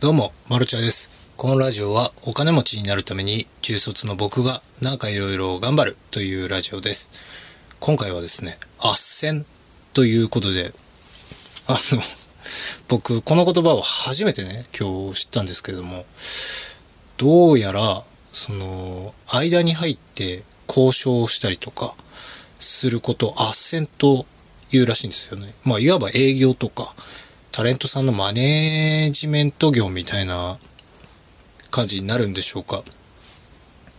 どうも、マルチャです。このラジオはお金持ちになるために中卒の僕がなんかいろいろ頑張るというラジオです。今回はですね、斡旋ということで、あの、僕、この言葉を初めてね、今日知ったんですけれども、どうやら、その、間に入って交渉したりとか、することを斡旋と言うらしいんですよね。まあ、いわば営業とか、タレントさんのマネージメント業みたいな感じになるんでしょうか。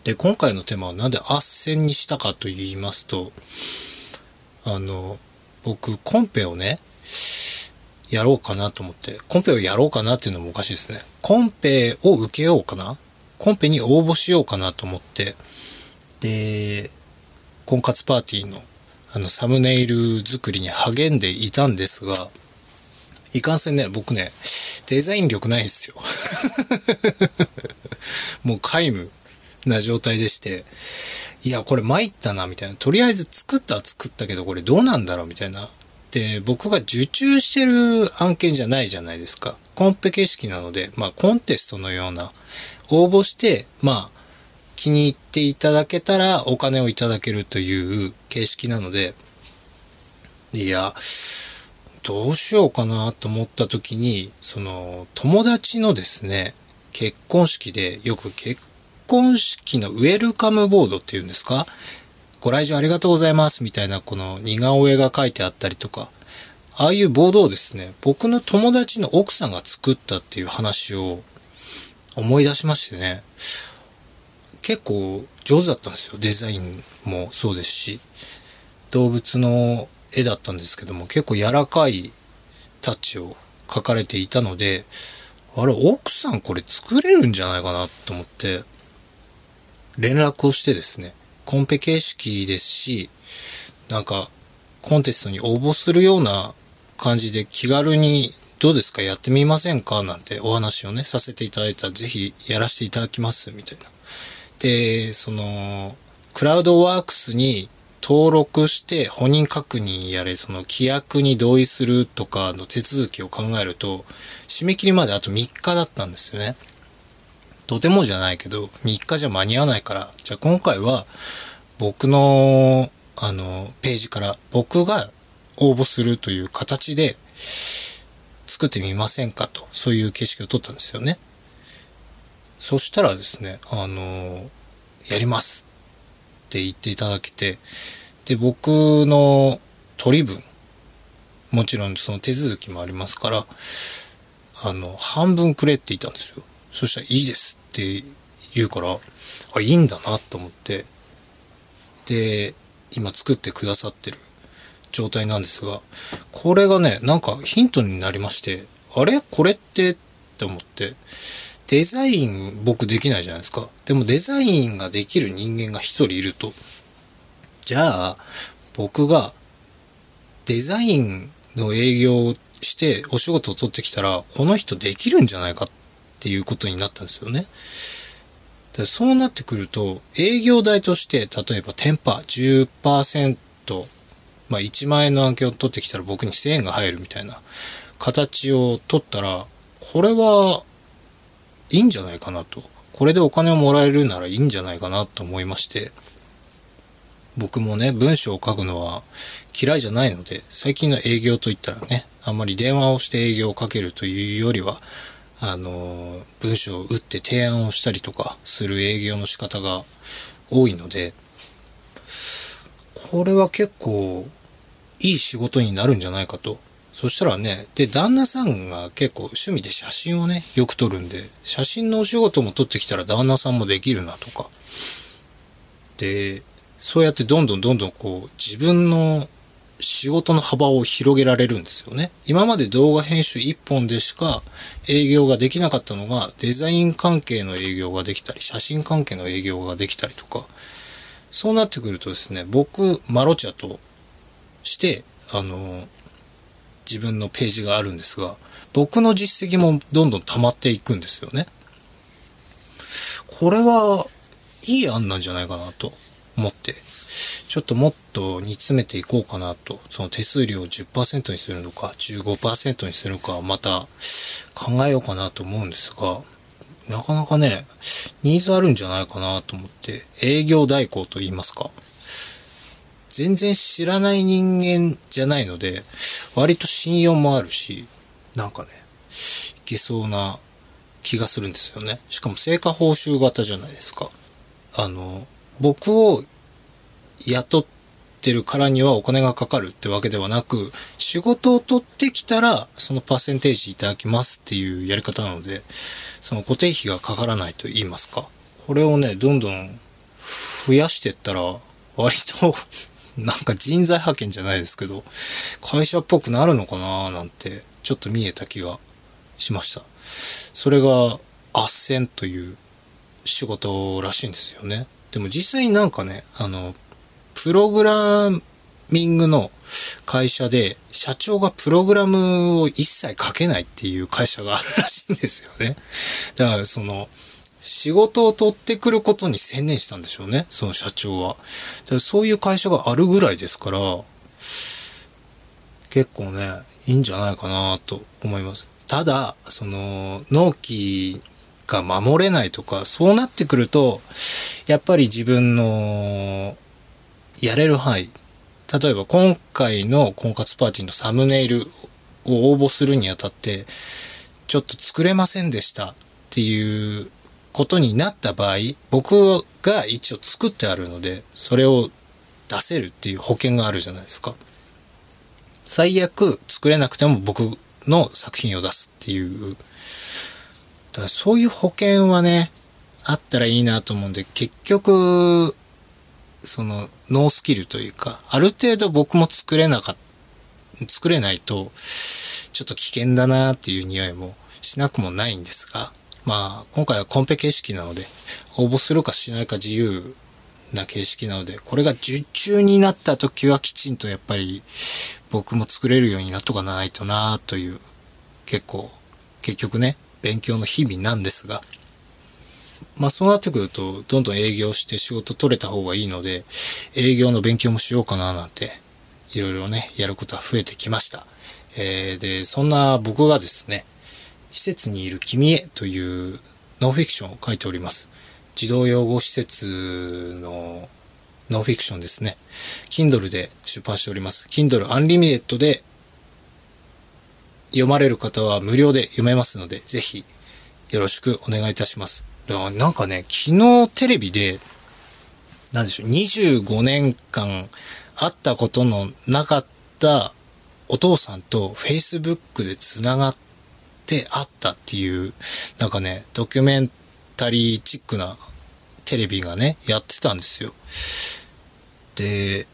で、今回のテーマはなんで斡旋にしたかと言いますと、あの、僕、コンペをね、やろうかなと思って、コンペをやろうかなっていうのもおかしいですね。コンペを受けようかな？コンペに応募しようかなと思って、で、婚活パーティーのあのサムネイル作りに励んでいたんですが、いかんせんね、僕ね、デザイン力ないんですよ。もう皆無な状態でして、いや、これ参ったな、みたいな。とりあえず作ったは作ったけど、これどうなんだろう、みたいな。で、僕が受注してる案件じゃないじゃないですか。コンペ形式なので、まあ、コンテストのような、応募して、まあ、気に入っていただけたらお金をいただけるという形式なので、いや、どうしようかなと思った時に、その、友達のですね、結婚式でよく結婚式のウェルカムボードっていうんですか？ご来場ありがとうございますみたいなこの似顔絵が書いてあったりとか、ああいうボードをですね、僕の友達の奥さんが作ったっていう話を思い出しましてね、結構上手だったんですよ。デザインもそうですし、動物の絵だったんですけども、結構柔らかいタッチを描かれていたので、あれ、奥さんこれ作れるんじゃないかなと思って、連絡をしてですね、コンペ形式ですし、なんか、コンテストに応募するような感じで気軽にどうですかやってみませんかなんてお話をね、させていただいたらぜひやらせていただきます、みたいな。で、その、クラウドワークスに登録して本人確認やれ、その規約に同意するとかの手続きを考えると、締め切りまであと3日だったんですよね。とてもじゃないけど、3日じゃ間に合わないから、じゃあ今回は僕の、あの、ページから僕が応募するという形で作ってみませんかと、そういう形式を取ったんですよね。そしたらですね、あの、やりますって言っていただけて、で、僕の取り分、もちろんその手続きもありますから、あの、半分くれって言ったんですよ。そしたらいいですって言うから、あ、いいんだなと思って、で、今作ってくださってる状態なんですが、これがね、なんかヒントになりまして、あれ？これって？って思って、デザイン僕できないじゃないですか。でもデザインができる人間が一人いると。じゃあ、僕がデザインの営業をしてお仕事を取ってきたら、この人できるんじゃないかっていうことになったんですよね。でそうなってくると、営業代として、例えばテンパ10%、まあ1万円の案件を取ってきたら僕に1000円が入るみたいな形を取ったら、これはいいんじゃないかなと。これでお金をもらえるならいいんじゃないかなと思いまして、僕もね、文章を書くのは嫌いじゃないので、最近の営業といったらね、あんまり電話をして営業をかけるというよりは、あの、文章を打って提案をしたりとかする営業の仕方が多いので、これは結構いい仕事になるんじゃないかと。そしたらね、で、旦那さんが結構趣味で写真をね、よく撮るんで、写真のお仕事も撮ってきたら旦那さんもできるなとか。で、そうやってどんどんどんどんこう、自分の仕事の幅を広げられるんですよね。今まで動画編集1本でしか営業ができなかったのが、デザイン関係の営業ができたり、写真関係の営業ができたりとか、そうなってくるとですね、僕、マロチャとして、あの、自分のページがあるんですが、僕の実績もどんどん溜まっていくんですよね。これは、いい案なんじゃないかなと思って、ちょっともっと煮詰めていこうかなと、その手数料を10%にするのか、15%にするのか、また考えようかなと思うんですが、なかなかね、ニーズあるんじゃないかなと思って、営業代行と言いますか。全然知らない人間じゃないので、割と信用もあるし、なんかね、いけそうな気がするんですよね。しかも成果報酬型じゃないですか。あの、僕を雇ってるからにはお金がかかるってわけではなく、仕事を取ってきたら、そのパーセンテージいただきますっていうやり方なので、その固定費がかからないと言いますか。これをね、どんどん増やしていったら、割となんか人材派遣じゃないですけど、会社っぽくなるのかななんて、ちょっと見えた気がしました。それが、斡旋という仕事らしいんですよね。でも実際になんかね、あの、プログラミングの会社で、社長がプログラムを一切書けないっていう会社があるらしいんですよね。だからその、仕事を取ってくることに専念したんでしょうね、その社長は。そういう会社があるぐらいですから、結構ね、いいんじゃないかなと思います。ただ、その、納期が守れないとか、そうなってくると、やっぱり自分のやれる範囲。例えば今回の婚活パーティーのサムネイルを応募するにあたって、ちょっと作れませんでしたっていうことになった場合、僕が一応作ってあるので、それを出せるっていう保険があるじゃないですか。最悪作れなくても僕の作品を出すっていう。だからそういう保険はね、あったらいいなと思うんで、結局、そのノースキルというか、ある程度僕も作れなかった、作れないと、ちょっと危険だなっていう匂いもしなくもないんですが、まあ、今回はコンペ形式なので、応募するかしないか自由な形式なので、これが受注になった時はきちんとやっぱり僕も作れるようになっとかないとなという、結構、結局ね、勉強の日々なんですが、まあそうなってくると、どんどん営業して仕事取れた方がいいので、営業の勉強もしようかななんて、いろいろね、やることは増えてきました。えー、で、そんな僕がですね、施設にいる君へというノンフィクションを書いております。児童養護施設のノンフィクションですね。Kindle で出版しております。Kindle Unlimited で読まれる方は無料で読めますので、ぜひよろしくお願いいたします。なんかね、昨日テレビで、なんでしょう、25年間会ったことのなかったお父さんと Facebook で繋がって会ったっていう、なんかね、ドキュメンタリーチックなテレビがね、やってたんですよ。で、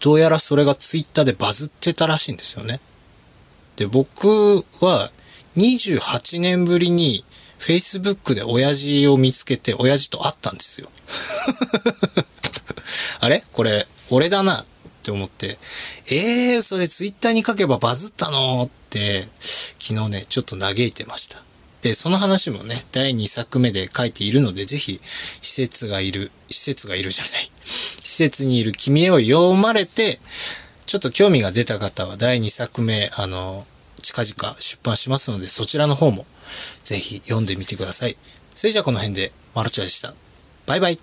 どうやらそれがツイッターでバズってたらしいんですよね。で、僕は28年ぶりに Facebook で親父を見つけて親父と会ったんですよ。あれ？これ、俺だなっって思って、えー、それ Twitter に書けばバズったの？って、昨日ね、ちょっと嘆いてました。で、その話もね、第2作目で書いているので、ぜひ、施設がいる、施設がいるじゃない。施設にいる君へを読まれて、ちょっと興味が出た方は第2作目、あの、近々出版しますので、そちらの方もぜひ読んでみてください。それじゃあこの辺で、マルチャでした。バイバイ。